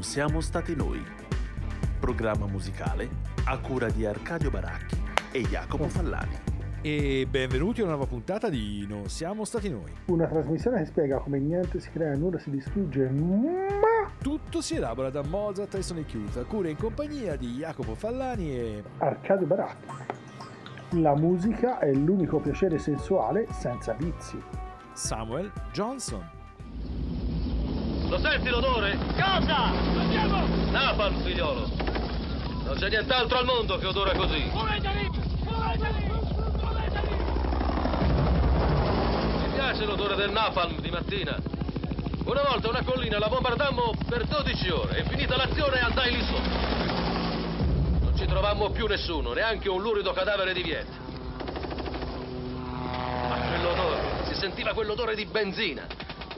Non siamo stati noi. Programma musicale a cura di Arcadio Baracchi e Jacopo Fallani. E benvenuti a una nuova puntata di Non siamo stati noi. Una trasmissione che spiega come niente si crea, nulla si distrugge, ma Tutto si elabora da Mozart e Sonic Youth, a cura in compagnia di Jacopo Fallani e... Arcadio Baracchi. La musica è l'unico piacere sensuale senza vizi. Samuel Johnson. Lo senti l'odore? Cosa? Andiamo! Napalm, figliolo! Non c'è nient'altro al mondo che odora così. Muovetevi! Muovetevi! Muovetevi! Mi piace l'odore del napalm di mattina. Una volta una collina la bombardammo per 12 ore e finita l'azione andai lì sotto. Non ci trovammo più nessuno, neanche un lurido cadavere di Viet. Ma quell'odore, si sentiva quell'odore di benzina.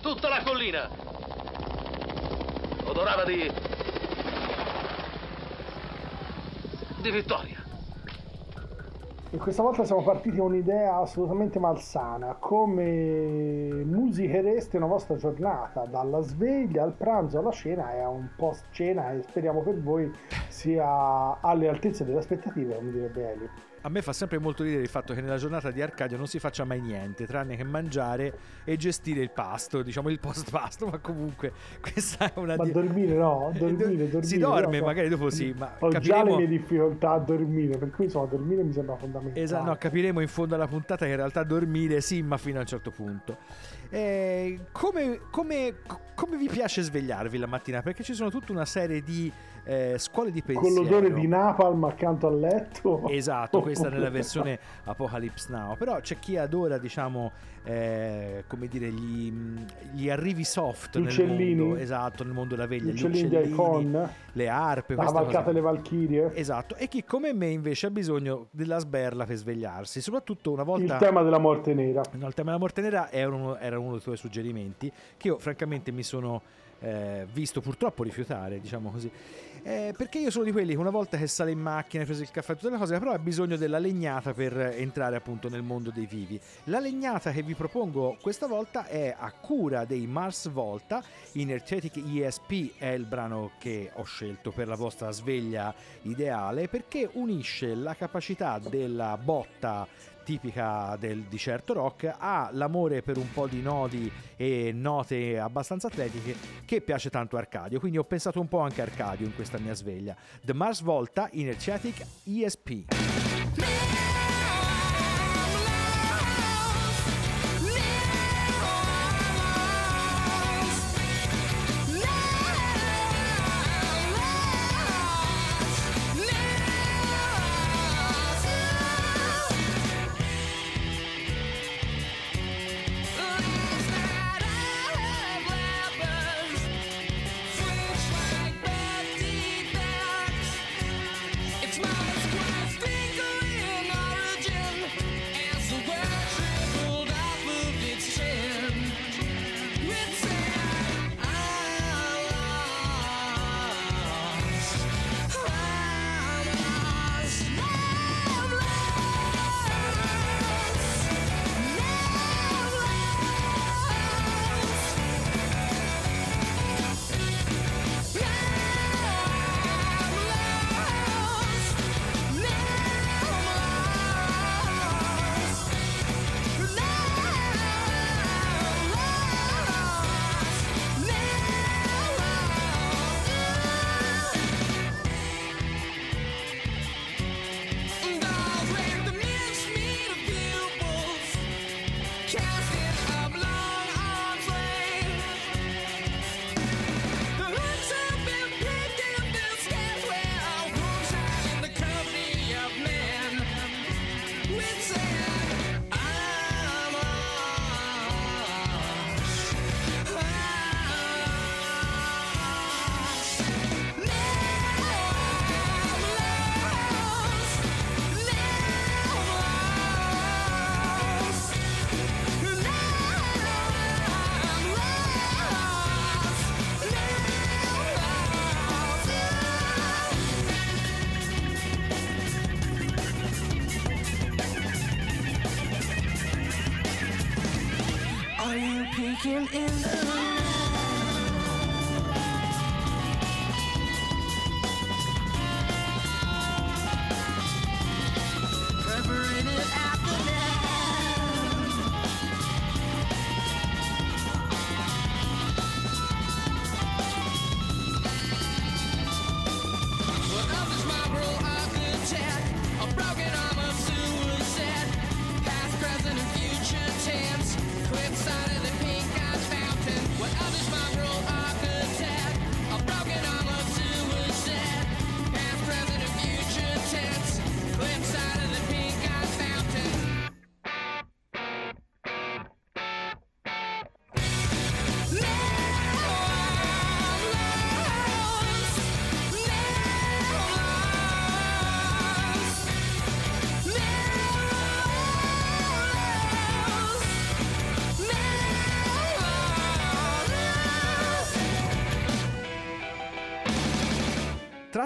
Tutta la collina odorava di... di vittoria. E questa volta siamo partiti con un'idea assolutamente malsana. Come musichereste una vostra giornata, dalla sveglia al pranzo alla cena e a un post cena e speriamo per voi sia alle altezze delle aspettative, come direbbe Elio. A me fa sempre molto ridere il fatto che nella giornata di Arcadio non si faccia mai niente, tranne che mangiare e gestire il pasto, diciamo il post pasto, ma comunque questa è una... Ma di- dormire no, dormire, do- dormire. Si dorme, no, magari dopo sì, ma Ho già le capiremo... mie difficoltà a dormire, per cui insomma dormire mi sembra fondamentale. Esatto, no, capiremo in fondo alla puntata che in realtà dormire sì, ma fino a un certo punto. Eh, come, come- come vi piace svegliarvi la mattina? Perché ci sono tutta una serie di eh, scuole di pensiero. Con l'odore di napalm accanto al letto. Esatto, questa nella versione Apocalypse Now. Però c'è chi adora, diciamo, eh, come dire, gli, gli arrivi soft Gli nel uccellini. mondo. Esatto, nel mondo della veglia. Gli uccellini di Icon, le arpe, la cavalcata delle Valchirie. Esatto, e chi come me invece ha bisogno della sberla per svegliarsi, soprattutto una volta... Il tema della morte nera. No, il tema della morte nera era uno, era uno dei tuoi suggerimenti che io francamente mi sono eh, visto purtroppo rifiutare, diciamo così. Eh, perché io sono di quelli che una volta che sale in macchina, hai preso il caffè tutte le cose, però ha bisogno della legnata per entrare appunto nel mondo dei vivi. La legnata che vi propongo questa volta è a cura dei Mars Volta, Energetic ESP è il brano che ho scelto per la vostra sveglia ideale perché unisce la capacità della botta tipica del, di certo rock ha l'amore per un po' di nodi e note abbastanza atletiche che piace tanto Arcadio quindi ho pensato un po' anche a Arcadio in questa mia sveglia. The Mars Volta Energetic ESP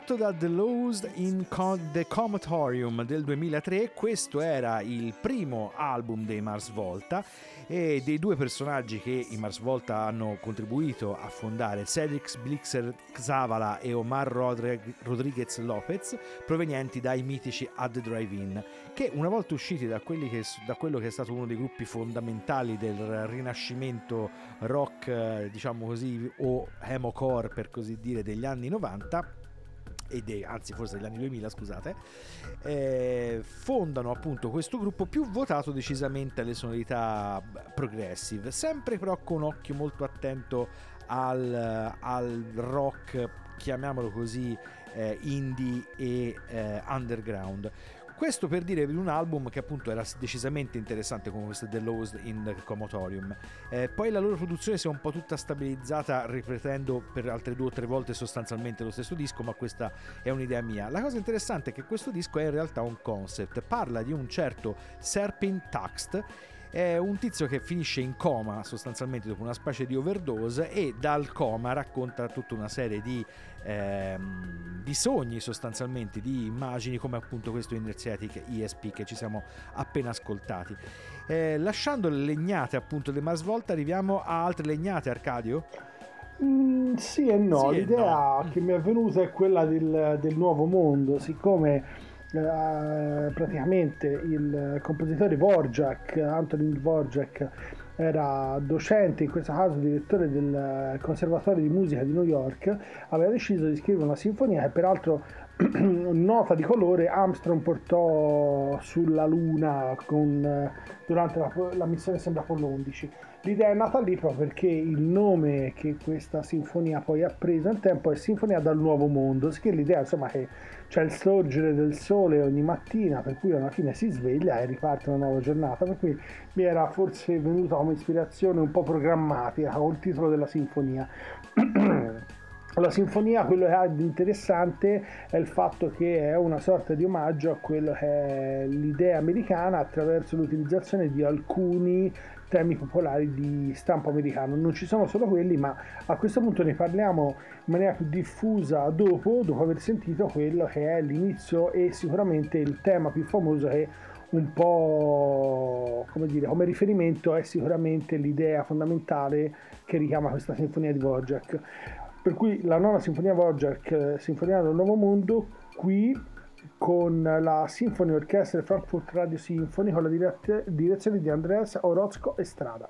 Tratto da The Lost in Co- The Comatorium del 2003, questo era il primo album dei Mars Volta e dei due personaggi che i Mars Volta hanno contribuito a fondare, Cedric Blixer Xavala e Omar Rodri- Rodriguez Lopez, provenienti dai mitici The Drive-In, che una volta usciti da, che- da quello che è stato uno dei gruppi fondamentali del rinascimento rock, eh, diciamo così, o emocore per così dire, degli anni 90, e dei- anzi forse degli anni 2000 scusate eh, fondano appunto questo gruppo più votato decisamente alle sonorità progressive sempre però con occhio molto attento al, al rock chiamiamolo così eh, indie e eh, underground questo per dire di un album che appunto era decisamente interessante come questo The Lost in Comotorium. Eh, poi la loro produzione si è un po' tutta stabilizzata ripetendo per altre due o tre volte sostanzialmente lo stesso disco, ma questa è un'idea mia. La cosa interessante è che questo disco è in realtà un concept, parla di un certo Serpin Taxt è un tizio che finisce in coma sostanzialmente dopo una specie di overdose e dal coma racconta tutta una serie di, ehm, di sogni sostanzialmente, di immagini come appunto questo Energetic ESP che ci siamo appena ascoltati. Eh, lasciando le legnate appunto del Mars Volta arriviamo a altre legnate Arcadio? Mm, sì e no, Sì e l'idea no. che mi è venuta è quella del, del nuovo mondo, siccome eh, praticamente il compositore Dvorak, Antonin Dvorak, era docente, in questo caso direttore del Conservatorio di Musica di New York, aveva deciso di scrivere una sinfonia che peraltro nota di colore Armstrong portò sulla Luna con, durante la, la missione sembra Apollo 11. L'idea è nata lì proprio perché il nome che questa sinfonia poi ha preso nel tempo è Sinfonia dal Nuovo Mondo, che l'idea insomma che c'è il sorgere del sole ogni mattina, per cui alla fine si sveglia e riparte una nuova giornata, per cui mi era forse venuta come ispirazione un po' programmatica col titolo della sinfonia. La sinfonia, quello che ha di interessante è il fatto che è una sorta di omaggio a quello che è l'idea americana attraverso l'utilizzazione di alcuni temi popolari di stampo americano. Non ci sono solo quelli, ma a questo punto ne parliamo in maniera più diffusa dopo, dopo aver sentito quello che è l'inizio e sicuramente il tema più famoso che un po' come dire, come riferimento è sicuramente l'idea fondamentale che richiama questa sinfonia di Wojak. Per cui la nona sinfonia Wojak, eh, Sinfonia del Nuovo Mondo, qui con la Symphony Orchestra Frankfurt Radio Symphony con la dirette- direzione di Andreas Orozco Estrada.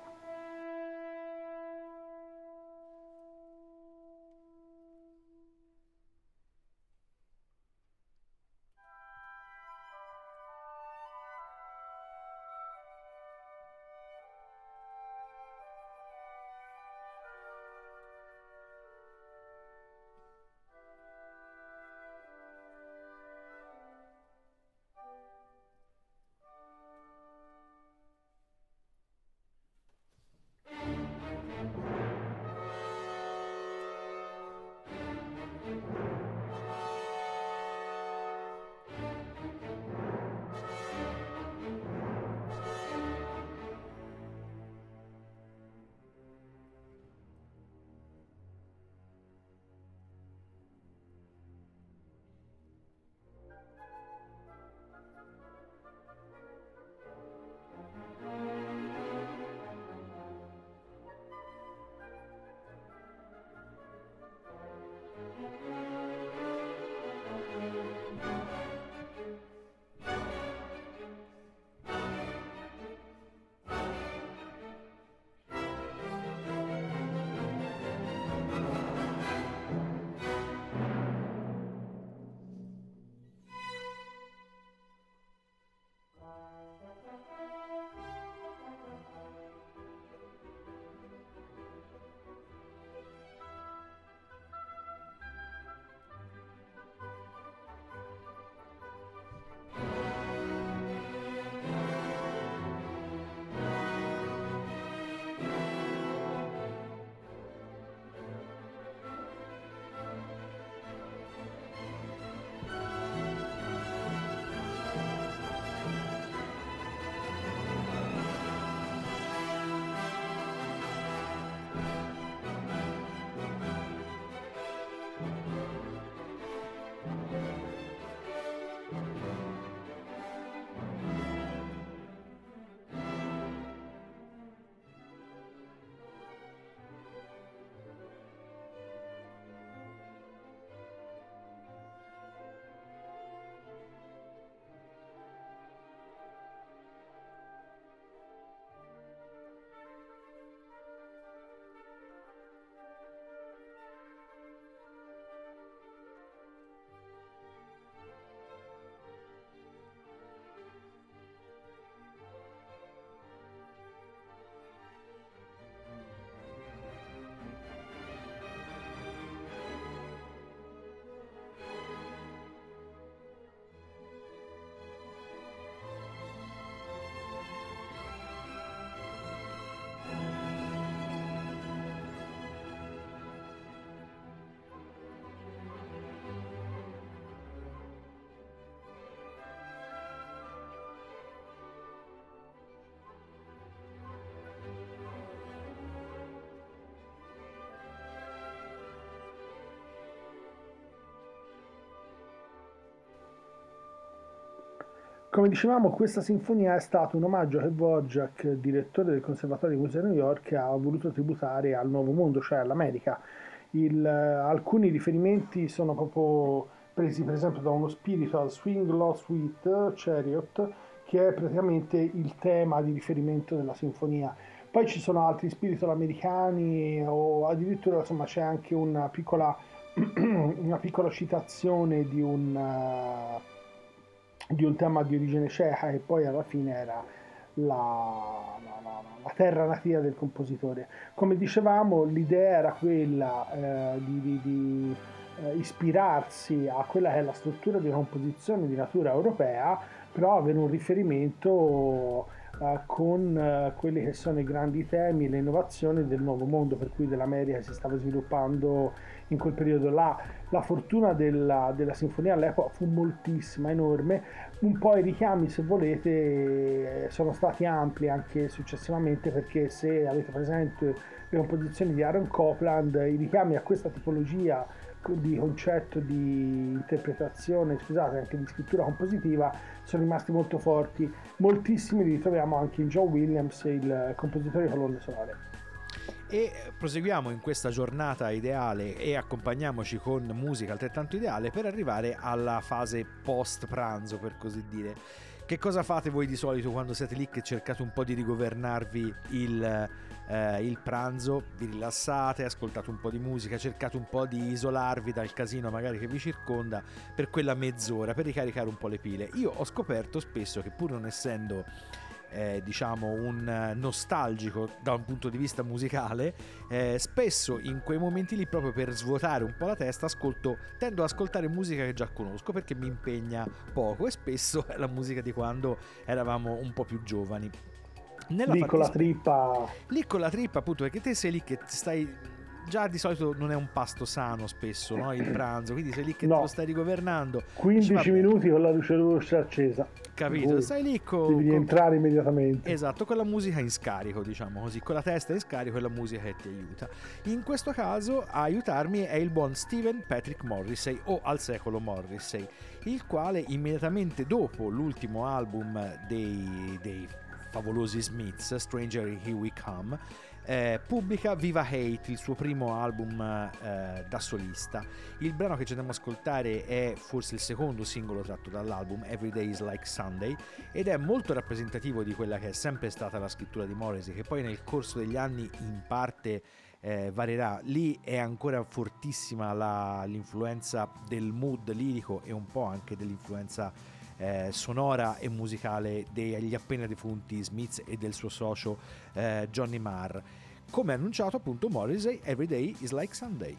Come dicevamo, questa sinfonia è stato un omaggio che Dvorak, direttore del Conservatorio di Musica di New York, ha voluto tributare al Nuovo Mondo, cioè all'America. Il- alcuni riferimenti sono proprio presi per esempio da uno spiritual Swing Low Suite Chariot, che è praticamente il tema di riferimento della sinfonia. Poi ci sono altri spiritual americani o addirittura insomma c'è anche una piccola, una piccola citazione di un, eh, di un tema di origine ceca che poi alla fine era la, la- la- la terra natia del compositore. Come dicevamo, l'idea era quella eh, di, di- di, eh, ispirarsi a quella che è la struttura di composizione di natura europea, però avere un riferimento eh, con eh, quelli che sono i grandi temi le innovazioni del nuovo mondo, per cui dell'America si stava sviluppando in quel periodo là. La fortuna della, della sinfonia all'epoca fu moltissima, enorme, un po' i richiami, se volete, eh, sono stati ampli anche successivamente perché se avete presente le composizioni di Aaron Copland, i richiami a questa tipologia di concetto di interpretazione, scusate, anche di scrittura compositiva sono rimasti molto forti. Moltissimi li ritroviamo anche in John Williams, il compositore di colonne sonore. E proseguiamo in questa giornata ideale e accompagniamoci con musica altrettanto ideale per arrivare alla fase post pranzo, per così dire. Che cosa fate voi di solito quando siete lì che cercate un po' di rigovernarvi il, eh, il pranzo? Vi rilassate, ascoltate un po' di musica, cercate un po' di isolarvi dal casino magari che vi circonda per quella mezz'ora, per ricaricare un po' le pile. Io ho scoperto spesso che pur non essendo eh, diciamo un eh, nostalgico da un punto di vista musicale eh, spesso in quei momenti lì proprio per svuotare un po' la testa ascolto tendo ad ascoltare musica che già conosco perché mi impegna poco e spesso è la musica di quando eravamo un po' più giovani nella Lì con la trippa lì con la trippa appunto perché te sei lì che stai già di solito non è un pasto sano spesso no? il pranzo quindi sei lì che No. te lo stai rigovernando 15 Dici, vabbè, minuti con la luce rossa accesa. capito Cui stai lì con, Devi con- rientrare immediatamente. Esatto, con la musica in scarico, diciamo così, con la testa in scarico e la musica che ti aiuta. In questo caso a aiutarmi è il buon Steven Patrick Morrissey o al secolo Morrissey, il quale immediatamente dopo l'ultimo album dei, dei favolosi Smiths, Stranger Here We Come, eh, pubblica Viva Hate, il suo primo album eh, da solista. Il brano che ci andiamo ad ascoltare è forse il secondo singolo tratto dall'album, Every Day is Like Sunday, ed è molto rappresentativo di quella che è sempre stata la scrittura di Morrissey, che poi nel corso degli anni in parte eh, varierà. Lì è ancora fortissima la- l'influenza del mood lirico e un po' anche dell'influenza eh, sonora e musicale degli appena defunti Smiths e del suo socio eh, Johnny Marr. Come annunciato appunto Morrissey, Every Day is Like Sunday.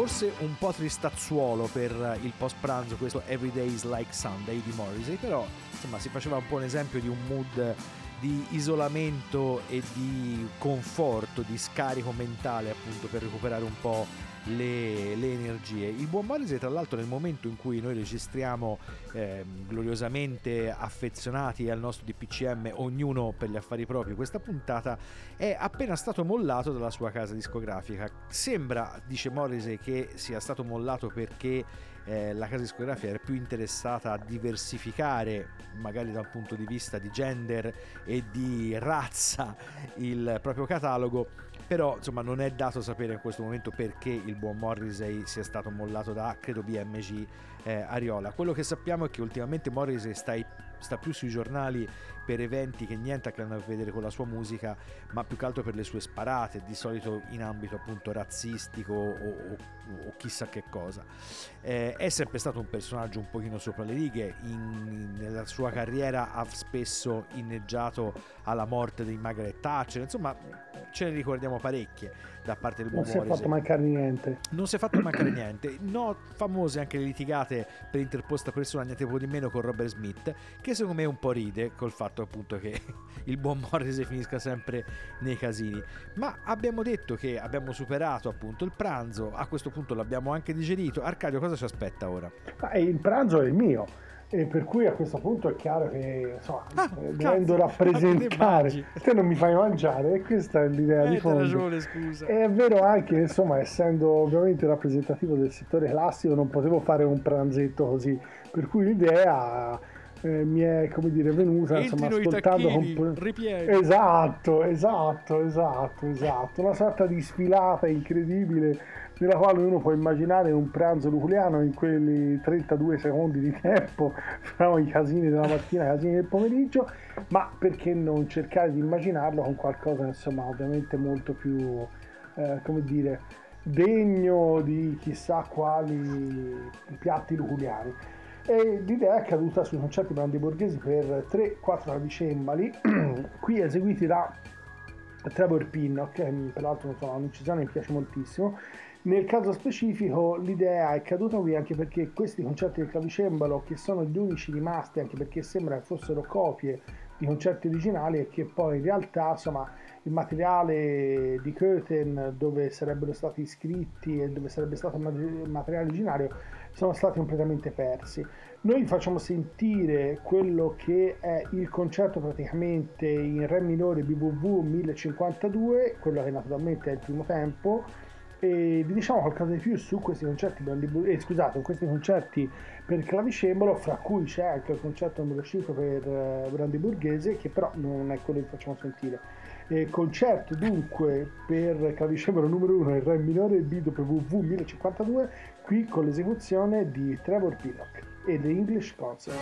Forse un po' tristazzuolo per il post pranzo questo Every Day is Like Sunday di Morrissey, però insomma si faceva un po' un esempio di un mood di isolamento e di conforto, di scarico mentale appunto per recuperare un po' le, le energie. Il buon Morrissey tra l'altro nel momento in cui noi registriamo ehm, gloriosamente affezionati al nostro DPCM, ognuno per gli affari propri, questa puntata è appena stato mollato dalla sua casa discografica. Sembra, dice Morrissey, che sia stato mollato perché eh, la casa discografica era più interessata a diversificare, magari da un punto di vista di gender e di razza, il proprio catalogo. Però insomma non è dato sapere in questo momento perché il buon Morrissey sia stato mollato da credo BMG eh, Ariola. Quello che sappiamo è che ultimamente Morrissey sta, sta più sui giornali per eventi che niente a che hanno a vedere con la sua musica, ma più che altro per le sue sparate, di solito in ambito appunto razzistico o, o- o chissà che cosa. Eh, è sempre stato un personaggio un pochino sopra le righe, in- nella sua carriera ha spesso inneggiato alla morte di Margaret Thatcher, insomma ce ne ricordiamo parecchie da parte del Non buon si è fatto mancare niente. non si è fatto mancare niente. No, famose anche le litigate per interposta persona, niente po' di meno con Robert Smith, che secondo me un po' ride col fatto appunto che il buon Morrissey finisca sempre nei casini. Ma abbiamo detto che abbiamo superato appunto il pranzo, a questo punto l'abbiamo anche digerito. Arcadio, cosa ci aspetta ora? Ma il pranzo è il mio. E per cui a questo punto è chiaro che insomma, Ah, eh, dovendo rappresentare, te non mi fai mangiare, e questa è l'idea di Eh, fondo. hai ragione, scusa. È vero anche, insomma, essendo ovviamente rappresentativo del settore classico, non potevo fare un pranzetto così, per cui l'idea eh, mi è, come dire, venuta, insomma, Entrino i ascoltando tacchini, con- ripieni. Esatto, esatto, esatto, esatto. Una sorta di sfilata incredibile nella quale uno può immaginare un pranzo nucleano in quelli 32 secondi di tempo fra i casini della mattina e i casini del pomeriggio, ma perché non cercare di immaginarlo con qualcosa, insomma, ovviamente molto più, eh, come dire, degno di chissà quali piatti luculiani. E l'idea è caduta sui concerti brandeburghesi per 3-4 clavicembali, qui eseguiti da Trevor Pinnock, che peraltro insomma, un'incisione mi piace moltissimo. Nel caso specifico l'idea è caduta qui anche perché questi concerti del clavicembalo, che sono gli unici rimasti, anche perché sembra che fossero copie di concerti originali e che poi in realtà insomma il materiale di Köthen dove sarebbero stati iscritti e dove sarebbe stato il mate- il materiale originario sono stati completamente persi. Noi facciamo sentire quello che è il concerto praticamente in Re minore BWV 1052, quello che naturalmente è il primo tempo, e vi diciamo qualcosa di più su questi concerti Brandeburg- eh, scusate, questi concerti per clavicembalo, fra cui c'è anche il concerto numero 5 per eh, Brandeburghese, che però non è quello che facciamo sentire. Eh, concerto dunque per clavicembalo numero 1 in Re minore BWV 1052, qui con l'esecuzione di Trevor Pinnock e The English Concert.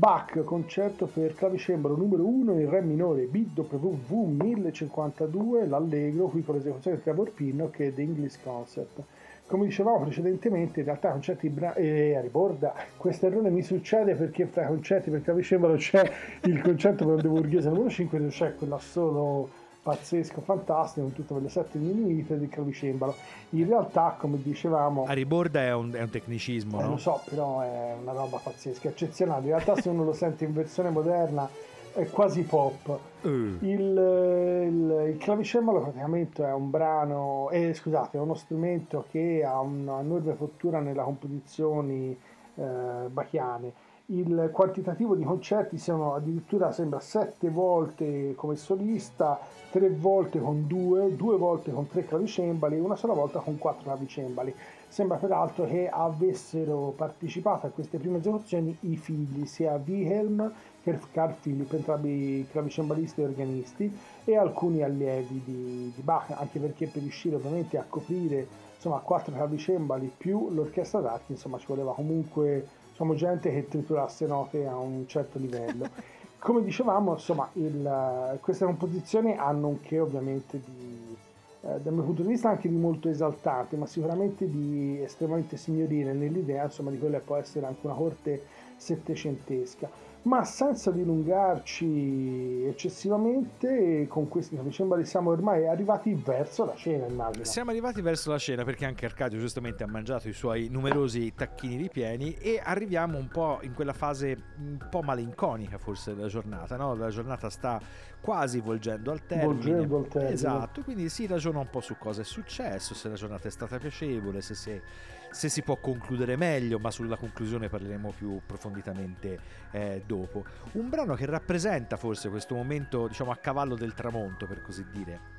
Bach, concerto per clavicembalo numero 1 in Re minore, BWV 1052, l'Allegro, qui con l'esecuzione di Trevor Pinnock e The English Concert. Come dicevamo precedentemente, in realtà concerti bra- eh, a riborda, questo errore mi succede perché fra concerti per clavicembalo c'è il concerto per il De Borghese numero 5 dove c'è quell'assolo pazzesco, fantastico, con tutte quelle sette diminuite del clavicembalo. In realtà, come dicevamo, A riborda è un, è un tecnicismo, eh, no? lo so, però è una roba pazzesca, eccezionale. In realtà, se uno lo sente in versione moderna, è quasi pop. Eh, Il, il, il clavicembalo praticamente è un brano, eh, scusate, è uno strumento che ha una enorme fortuna nelle composizioni eh, bachiane. Il quantitativo di concerti sono addirittura sembra sette volte come solista, tre volte con due, due volte con tre clavicembali e una sola volta con quattro clavicembali. Sembra peraltro che avessero partecipato a queste prime esecuzioni i figli, sia Wilhelm che Carl Philipp, entrambi clavicembalisti e organisti, e alcuni allievi di, di Bach, anche perché per riuscire ovviamente a coprire insomma, quattro clavicembali più l'orchestra d'archi, insomma ci voleva comunque insomma, gente che triturasse note a un certo livello. Come dicevamo, insomma, il- queste composizioni hanno un che ovviamente di, eh, dal mio punto di vista anche di molto esaltante, ma sicuramente di estremamente signorile nell'idea, insomma, di quella che può essere anche una corte settecentesca. Ma senza dilungarci eccessivamente, con questi clavicembali siamo ormai arrivati verso la cena, immagino. Siamo arrivati verso la cena perché anche Arcadio giustamente ha mangiato i suoi numerosi tacchini ripieni e arriviamo un po' in quella fase un po' malinconica forse della giornata, no? La giornata sta quasi volgendo al termine. Volgendo al termine. Esatto, quindi si ragiona un po' su cosa è successo, se la giornata è stata piacevole, se, se- se si può concludere meglio, ma sulla conclusione parleremo più approfonditamente eh, dopo. Un brano che rappresenta forse questo momento, diciamo, a cavallo del tramonto, per così dire.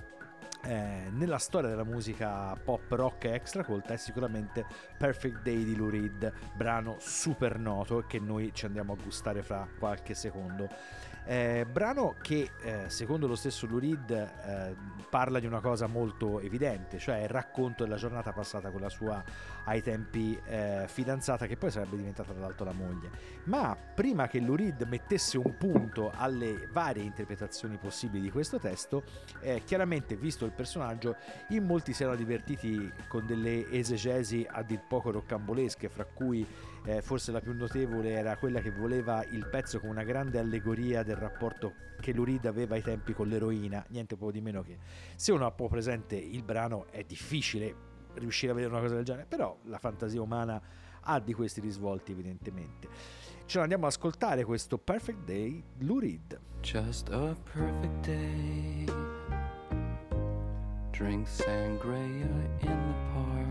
eh, nella storia della musica pop rock extra colta è sicuramente Perfect Day di Lou Reed, brano super noto che noi ci andiamo a gustare fra qualche secondo. Eh, brano che eh, secondo lo stesso Lou Reed eh, parla di una cosa molto evidente, cioè il racconto della giornata passata con la sua ai tempi eh, fidanzata che poi sarebbe diventata tra l'altro la moglie. Ma prima che Lou Reed mettesse un punto alle varie interpretazioni possibili di questo testo, eh, chiaramente visto il personaggio, in molti si erano divertiti con delle esegesi a dir poco roccambolesche, fra cui eh, forse la più notevole era quella che voleva il pezzo come una grande allegoria del rapporto che Lurid aveva ai tempi con l'eroina, niente po' di meno che se uno ha un po' presente il brano è difficile riuscire a vedere una cosa del genere, però la fantasia umana ha di questi risvolti evidentemente. Ce lo andiamo ad ascoltare questo Perfect Day Lurid. Just a perfect day. Drink sangria in the park.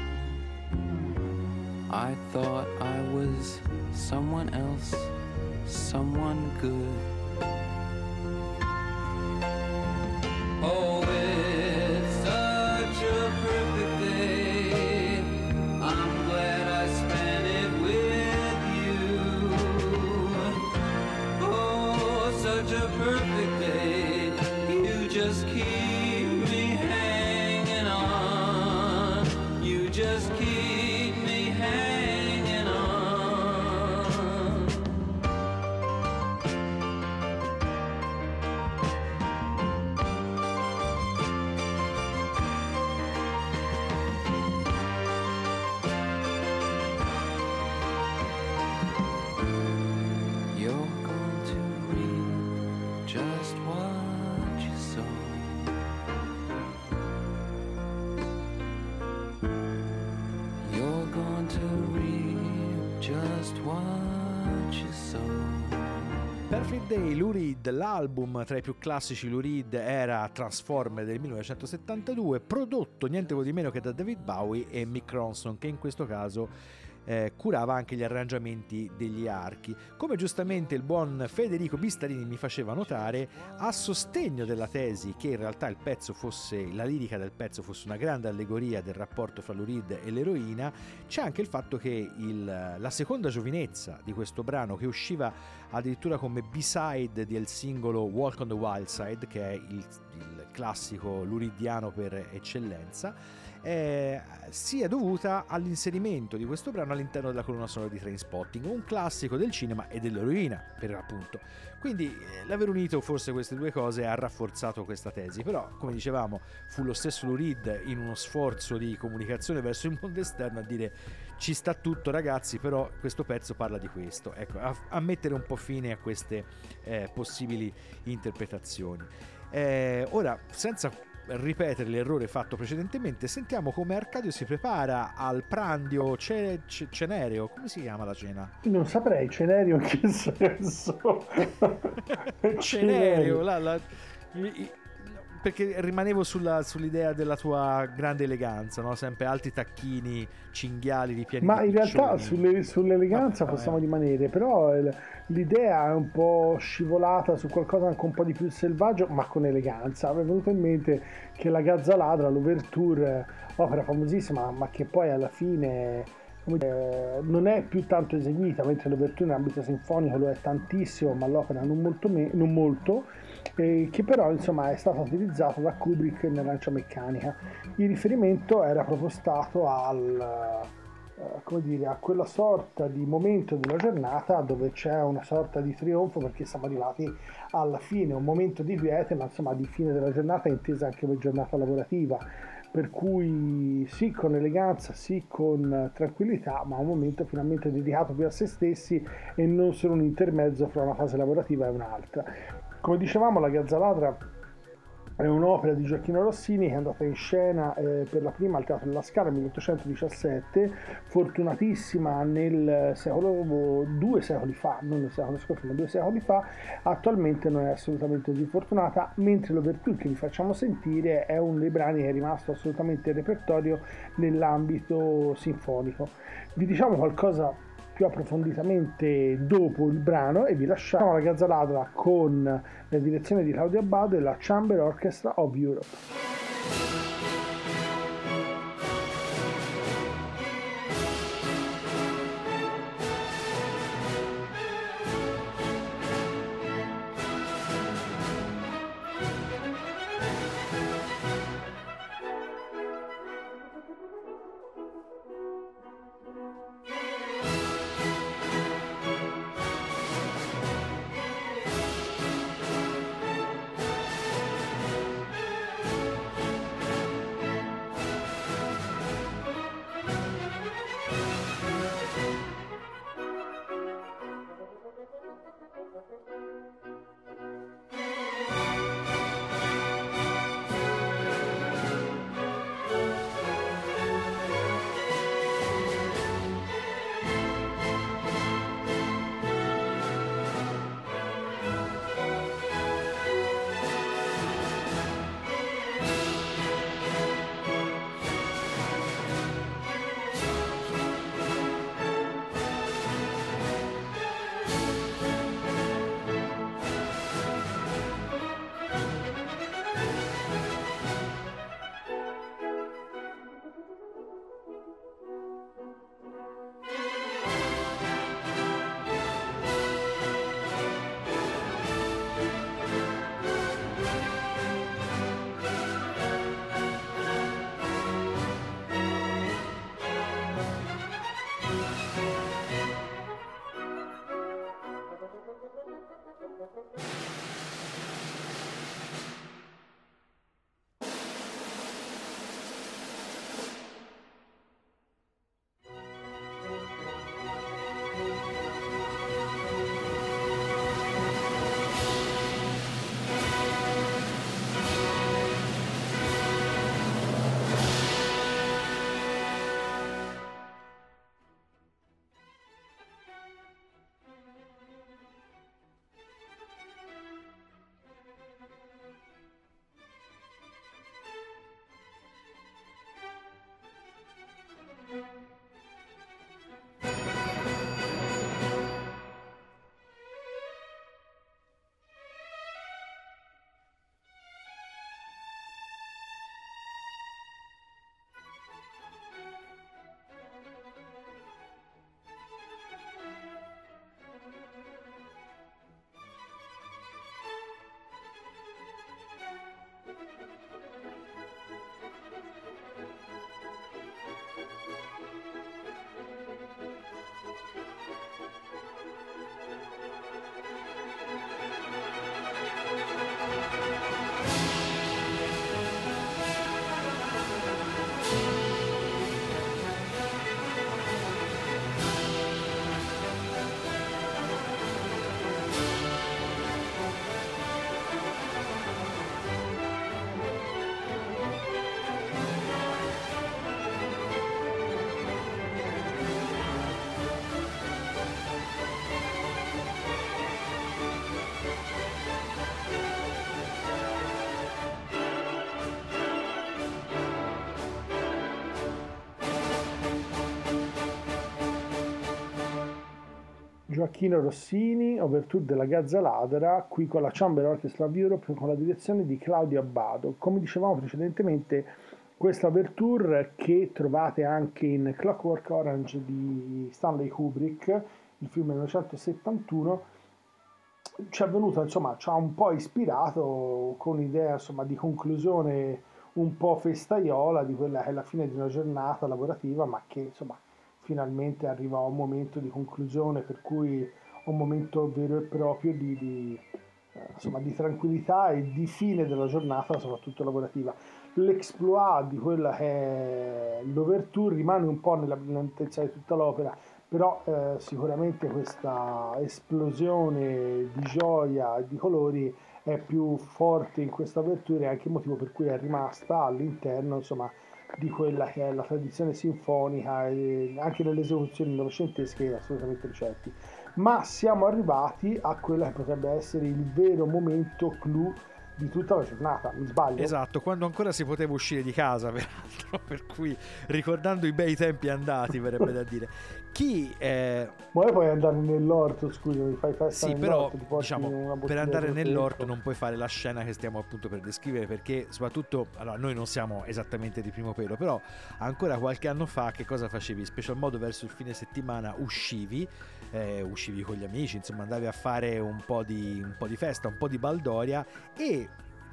I thought I was someone else, someone good. Day, Lou Reed, l'album tra i più classici Lou Reed era Transformer del 1972, prodotto niente po' di meno che da David Bowie e Mick Ronson, che in questo caso eh, curava anche gli arrangiamenti degli archi. Come giustamente il buon Federico Bistarini mi faceva notare, a sostegno della tesi che in realtà il pezzo fosse, la lirica del pezzo fosse una grande allegoria del rapporto fra Lou Reed e l'eroina, c'è anche il fatto che il- la seconda giovinezza di questo brano, che usciva addirittura come B-side del singolo Walk on the Wild Side, che è il, il classico luridiano per eccellenza, eh, sia dovuta all'inserimento di questo brano all'interno della colonna sonora di Trainspotting, un classico del cinema e dell'eroina, per l'appunto. Quindi eh, l'aver unito forse queste due cose ha rafforzato questa tesi, però come dicevamo fu lo stesso Lou Reed in uno sforzo di comunicazione verso il mondo esterno a dire ci sta tutto ragazzi, però questo pezzo parla di questo, ecco, a, a mettere un po' fine a queste eh, possibili interpretazioni. Eh, ora, senza ripetere l'errore fatto precedentemente, sentiamo come Arcadio si prepara al prandio ce- ce- cenereo, come si chiama la cena? Non saprei, Cenerio in che senso? Cenereo, la- la- i- perché rimanevo sulla- sull'idea della tua grande eleganza, no? sempre alti tacchini, cinghiali ripieni Ma di in realtà sulle- sull'eleganza Vabbè, possiamo eh. rimanere, però l'idea è un po' scivolata su qualcosa anche un po' di più selvaggio, ma con eleganza. Mi è venuto in mente che la Gazza Ladra, l'ouverture, opera famosissima, ma che poi alla fine non è più tanto eseguita, mentre l'ouverture in ambito sinfonico lo è tantissimo, ma l'opera non molto, me- non molto eh, che però insomma è stata utilizzata da Kubrick nell'Ancia Meccanica. Il riferimento era proprio stato al, eh, come dire, a quella sorta di momento della giornata dove c'è una sorta di trionfo perché siamo arrivati alla fine, un momento di quiete, ma insomma di fine della giornata intesa anche come giornata lavorativa. Per cui sì con eleganza, sì con tranquillità, ma un momento finalmente dedicato più a se stessi e non solo un intermezzo fra una fase lavorativa e un'altra. Come dicevamo, la Gazzaladra è un'opera di Gioacchino Rossini che è andata in scena eh, per la prima al Teatro della Scala nel 1817, fortunatissima nel secolo, due secoli fa, non nel secolo scorso ma due secoli fa, attualmente non è assolutamente così fortunata, mentre l'Overture che vi facciamo sentire è uno dei brani che è rimasto assolutamente in repertorio nell'ambito sinfonico. Vi diciamo qualcosa più approfonditamente dopo il brano e vi lasciamo la Gazzaladra con la direzione di Claudio Abbado e la Chamber Orchestra of Europe. Gioacchino Rossini, Overture della Gazza Ladra, qui con la Chamber Orchestra of Europe con la direzione di Claudio Abbado. Come dicevamo precedentemente, questa Overture che trovate anche in Clockwork Orange di Stanley Kubrick, il film del 1971, ci è venuta, insomma, ci ha un po' ispirato con idea, insomma, di conclusione un po' festaiola di quella che è la fine di una giornata lavorativa, ma che, insomma, finalmente arriva un momento di conclusione, per cui un momento vero e proprio di, di, eh, insomma, di tranquillità e di fine della giornata, soprattutto lavorativa. L'exploit di quella che è l'overture rimane un po' nella brillantezza di tutta l'opera, però eh, sicuramente questa esplosione di gioia e di colori è più forte in questa apertura e anche il motivo per cui è rimasta all'interno insomma, di quella che è la tradizione sinfonica e anche nelle esecuzioni novecentesche assolutamente recenti. Ma siamo arrivati a quello che potrebbe essere il vero momento clou di tutta la giornata, mi sbaglio? Esatto, quando ancora si poteva uscire di casa, peraltro, per cui ricordando i bei tempi andati, verrebbe da dire. Chi eh, Ma poi puoi andare nell'orto, scusami, fai festa Sì, però diciamo, per andare nell'orto non puoi fare la scena che stiamo appunto per descrivere perché soprattutto, allora noi non siamo esattamente di primo pelo, però ancora qualche anno fa che cosa facevi? Special modo verso il fine settimana uscivi, eh, uscivi con gli amici, insomma andavi a fare un po' di, un po' di festa, un po' di baldoria e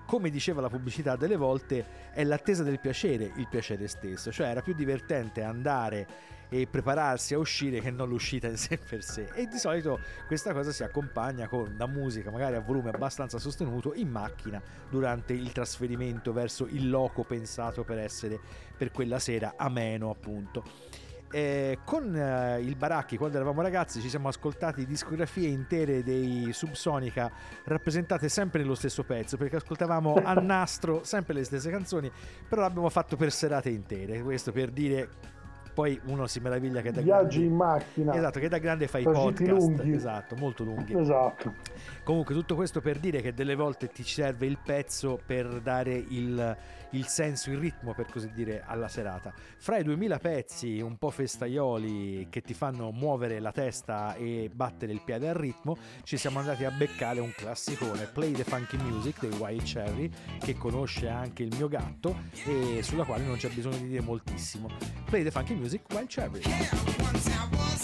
come diceva la pubblicità delle volte, è l'attesa del piacere, il piacere stesso, cioè era più divertente andare e prepararsi a uscire che non l'uscita in sé per sé. E di solito questa cosa si accompagna con la musica, magari a volume abbastanza sostenuto, in macchina durante il trasferimento verso il loco pensato per essere per quella sera ameno, appunto. Eh, con eh, il Baracchi, quando eravamo ragazzi, ci siamo ascoltati discografie intere dei Subsonica rappresentate sempre nello stesso pezzo perché ascoltavamo a nastro sempre le stesse canzoni, però l'abbiamo fatto per serate intere. Questo per dire. Poi uno si meraviglia che da Viaggi grande- in macchina. Esatto, che da grande fai Tragitti podcast. lunghi. Esatto, molto lunghi. Esatto. Comunque tutto questo per dire che delle volte ti serve il pezzo per dare il, il senso, il ritmo per così dire alla serata. Fra i 2000 pezzi un po' festaioli che ti fanno muovere la testa e battere il piede al ritmo, ci siamo andati a beccare un classicone, Play the Funky Music dei Wild Cherry, che conosce anche il mio gatto e sulla quale non c'è bisogno di dire moltissimo. Play the Funky Music Wild Cherry. Once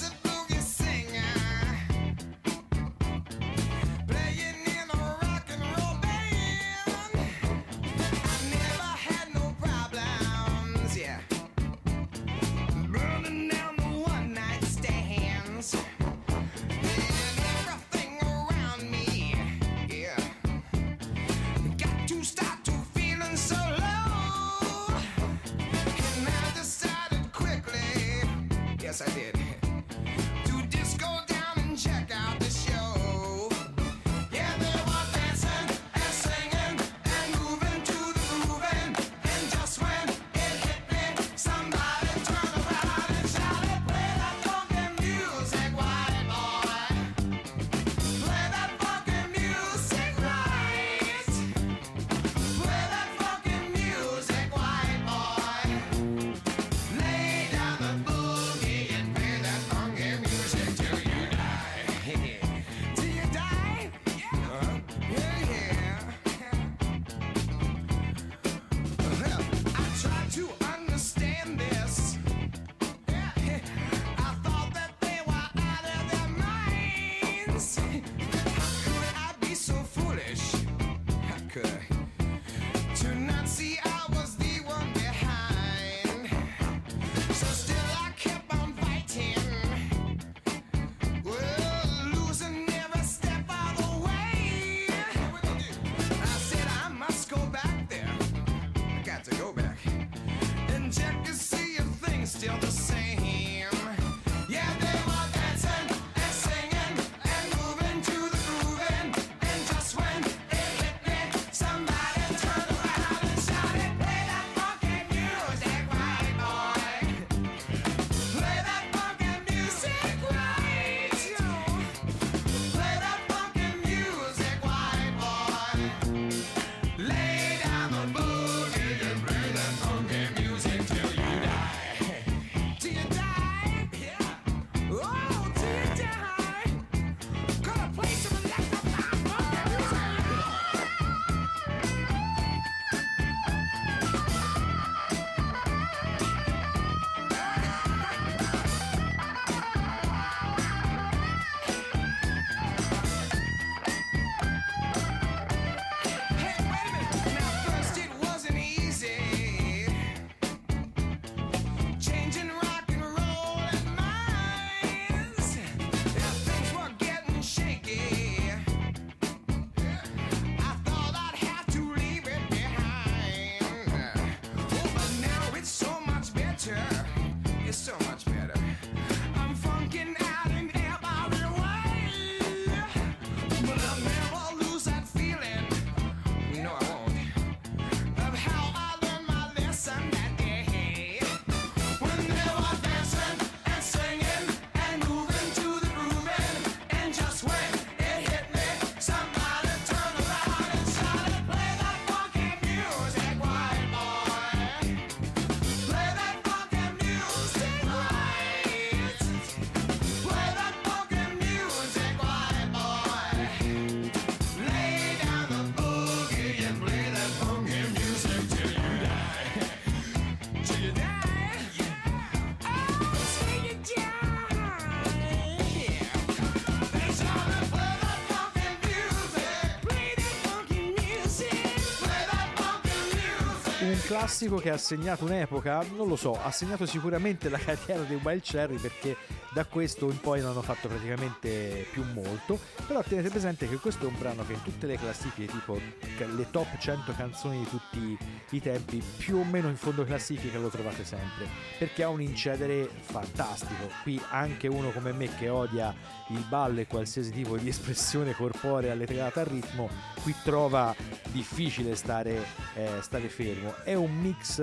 classico che ha segnato un'epoca, non lo so, ha segnato sicuramente la carriera dei Wild Cherry perché da questo in poi non hanno fatto praticamente più molto, però tenete presente che questo è un brano che in tutte le classifiche, tipo le top 100 canzoni di tutti i tempi, più o meno in fondo classifica lo trovate sempre, perché ha un incedere fantastico. Qui anche uno come me che odia il ballo e qualsiasi tipo di espressione corporea legata al ritmo, qui trova difficile stare, eh, stare fermo. È un mix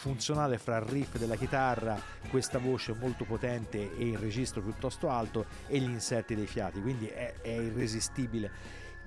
funzionale fra il riff della chitarra, questa voce molto potente e il registro piuttosto alto e gli inserti dei fiati, quindi è, è irresistibile.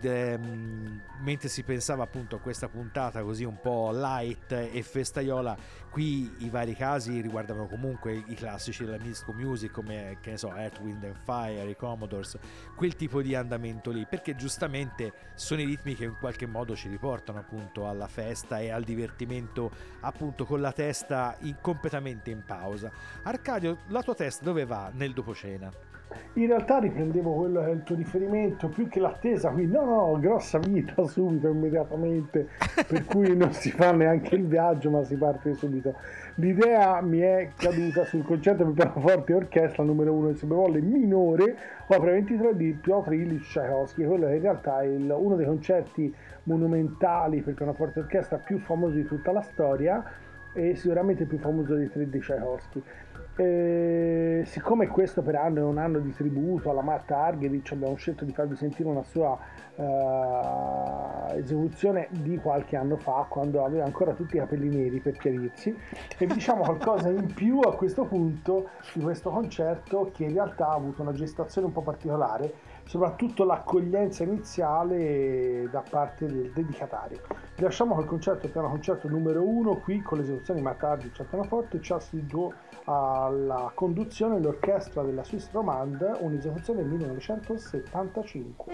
Ehm, mentre si pensava appunto a questa puntata così un po' light e festaiola, qui i vari casi riguardavano comunque i classici della disco music come che ne so, Earth, Wind and Fire, i Commodores, quel tipo di andamento lì, perché giustamente sono i ritmi che in qualche modo ci riportano appunto alla festa e al divertimento appunto con la testa in- completamente in pausa. Arcadio, la tua testa dove va nel dopo cena? In realtà riprendevo quello che è il tuo riferimento, più che l'attesa, quindi no, no, grossa vita subito, immediatamente, per cui non si fa neanche il viaggio, ma si parte subito. L'idea mi è caduta sul concerto per pianoforte e orchestra numero uno Super Bowl minore, opera 23 di Piotr Ilyich Tchaikovsky, quello che in realtà è il- uno dei concerti monumentali per pianoforte e orchestra più famosi di tutta la storia e sicuramente più famoso dei tre di Tchaikovsky. E siccome questo per anno è un anno di tributo alla Marta Argerich, abbiamo scelto di farvi sentire una sua eh, esecuzione di qualche anno fa, quando aveva ancora tutti i capelli neri per chiarirsi, e vi diciamo qualcosa in più a questo punto di questo concerto che in realtà ha avuto una gestazione un po' particolare, soprattutto l'accoglienza iniziale da parte del dedicatario. Lasciamo col concerto, piano concerto numero uno qui con l'esecuzione di Argerich al pianoforte, Charles Joe alla conduzione l'orchestra della Swiss Romande, un'esecuzione del 1975.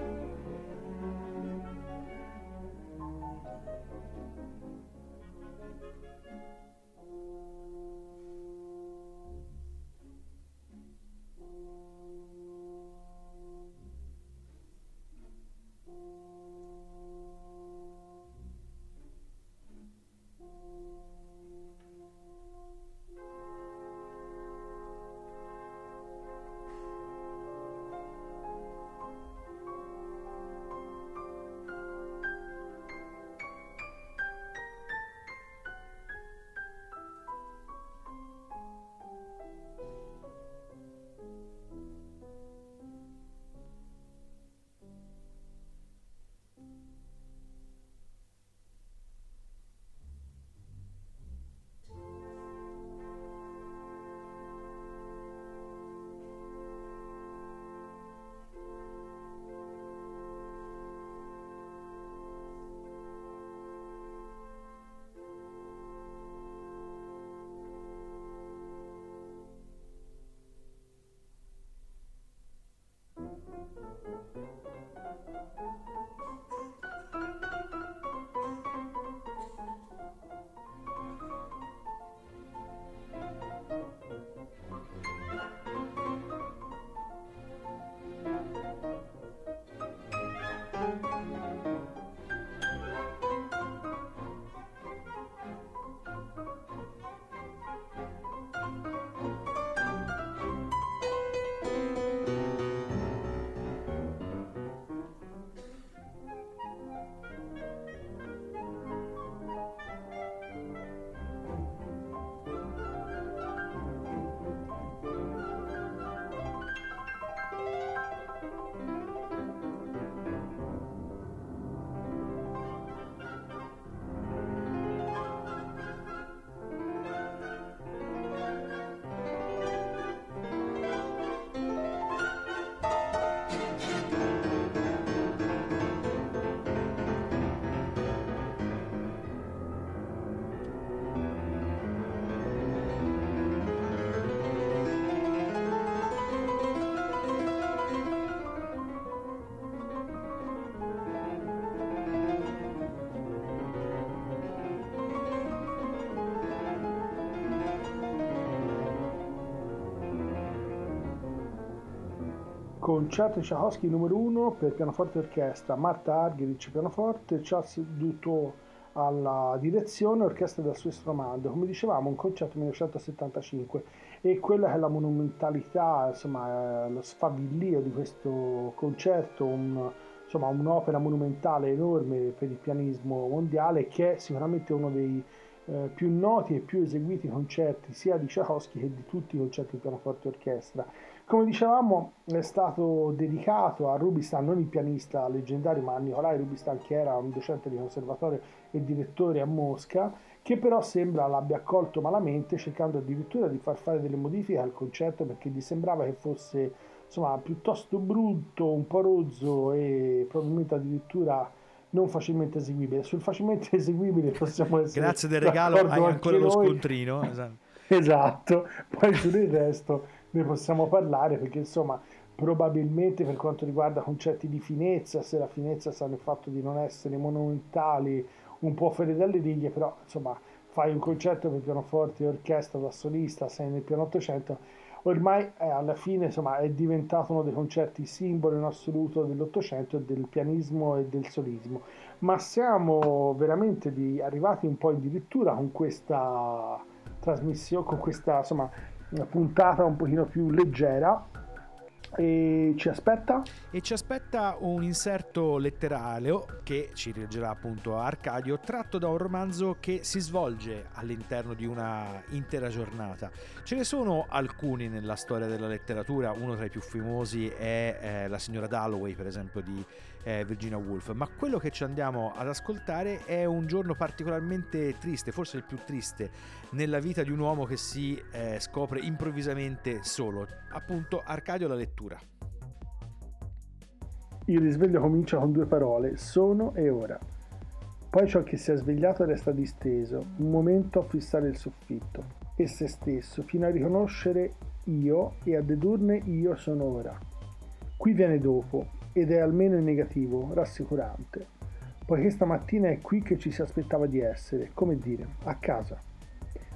Concerto di Tchaikovsky numero 1 per pianoforte e orchestra, Marta Argerich pianoforte, Charles Duto alla direzione, orchestra del Swiss Romando. Come dicevamo, un concerto 1975 e quella che è la monumentalità, insomma, lo sfavillio di questo concerto, un- insomma, un'opera monumentale enorme per il pianismo mondiale che è sicuramente uno dei eh, più noti e più eseguiti concerti sia di Tchaikovsky che di tutti i concerti di pianoforte e orchestra. Come dicevamo, è stato dedicato a Rubinstein, non il pianista leggendario, ma a Nikolai Rubinstein, che era un docente di conservatorio e direttore a Mosca, che però sembra l'abbia accolto malamente, cercando addirittura di far fare delle modifiche al concerto perché gli sembrava che fosse insomma piuttosto brutto, un po' rozzo e probabilmente addirittura non facilmente eseguibile. Sul facilmente eseguibile possiamo essere Grazie del regalo, hai ancora lo scontrino. esatto. Esatto, poi sul resto ne possiamo parlare perché insomma probabilmente per quanto riguarda concetti di finezza, se la finezza sta nel fatto di non essere monumentali, un po' fuori dalle righe, però insomma fai un concerto per pianoforte orchestra da solista, sei nel piano 800, ormai eh, alla fine insomma è diventato uno dei concerti simbolo in assoluto dell'Ottocento del pianismo e del solismo. Ma siamo veramente di- arrivati un po' addirittura con questa trasmissione, con questa insomma puntata un pochino più leggera. E ci aspetta? E ci aspetta un inserto letterario che ci leggerà appunto Arcadio, tratto da un romanzo che si svolge all'interno di una intera giornata. Ce ne sono alcuni nella storia della letteratura, uno tra i più famosi è eh, La signora Dalloway, per esempio, di eh, Virginia Woolf, ma quello che ci andiamo ad ascoltare è un giorno particolarmente triste, forse il più triste nella vita di un uomo che si eh, scopre improvvisamente solo, appunto Arcadio la lettura. Il risveglio comincia con due parole, sono e ora. Poi ciò che si è svegliato resta disteso, un momento a fissare il soffitto e se stesso, fino a riconoscere io e a dedurne io sono ora. Qui viene dopo, ed è almeno in negativo, rassicurante, poiché stamattina è qui che ci si aspettava di essere, come dire, a casa.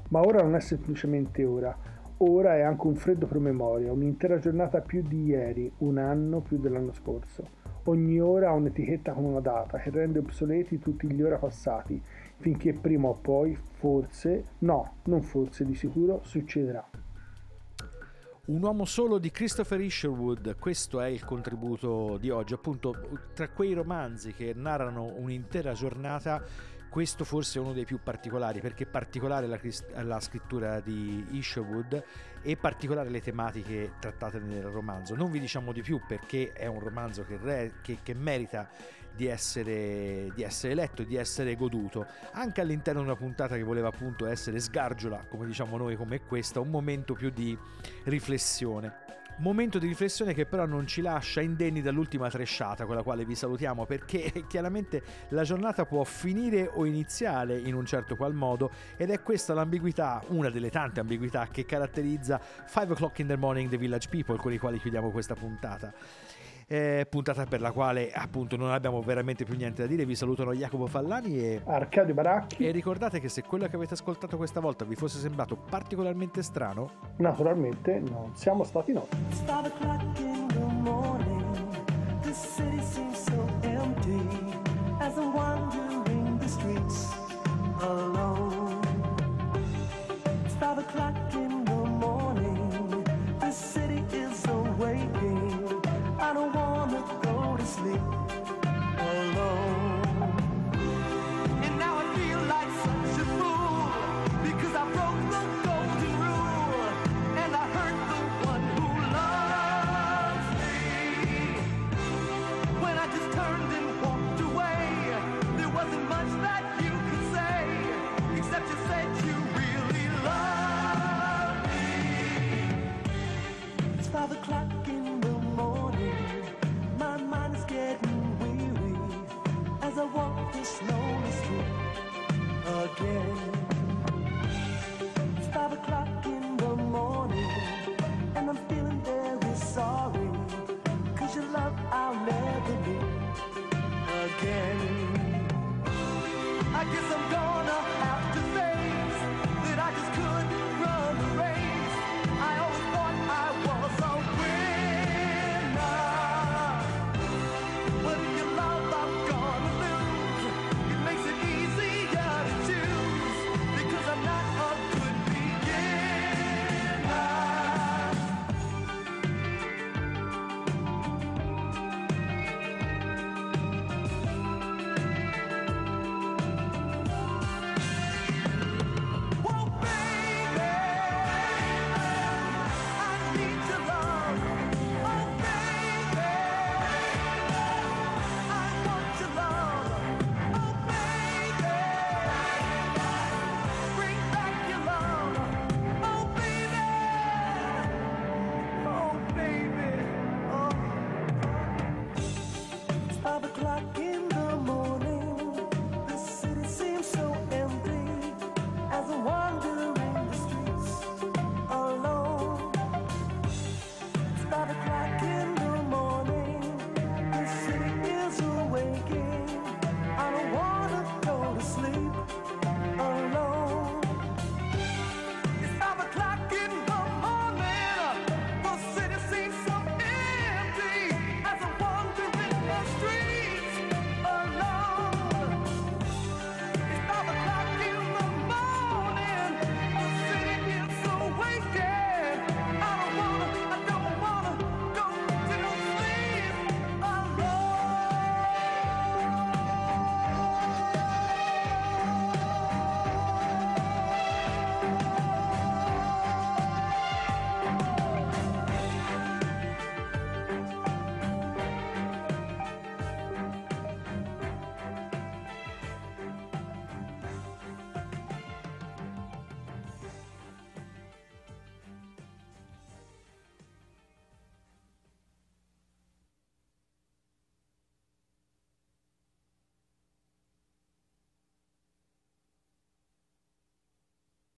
Ma ora non è semplicemente ora, ora è anche un freddo promemoria, un'intera giornata più di ieri, un anno più dell'anno scorso. Ogni ora ha un'etichetta con una data che rende obsoleti tutti gli ora passati, finché prima o poi, forse, no, non forse, di sicuro, succederà. Un uomo solo di Christopher Isherwood, questo è il contributo di oggi, appunto tra quei romanzi che narrano un'intera giornata, questo forse è uno dei più particolari, perché particolare la, la scrittura di Isherwood e particolare le tematiche trattate nel romanzo. Non vi diciamo di più perché è un romanzo che, re- che- che merita di essere, di essere letto di essere goduto, anche all'interno di una puntata che voleva appunto essere sgargiola, come diciamo noi come questa, un momento più di riflessione. Momento di riflessione che però non ci lascia indenni dall'ultima tresciata con la quale vi salutiamo perché chiaramente la giornata può finire o iniziare in un certo qual modo ed è questa l'ambiguità, una delle tante ambiguità che caratterizza 5 o'clock in the morning The Village People con i quali chiudiamo questa puntata eh, puntata per la quale appunto non abbiamo veramente più niente da dire. Vi salutano Jacopo Fallani e Arcadio Baracchi. E ricordate che se quello che avete ascoltato questa volta vi fosse sembrato particolarmente strano, naturalmente non siamo stati noi. Five o'clock sleep.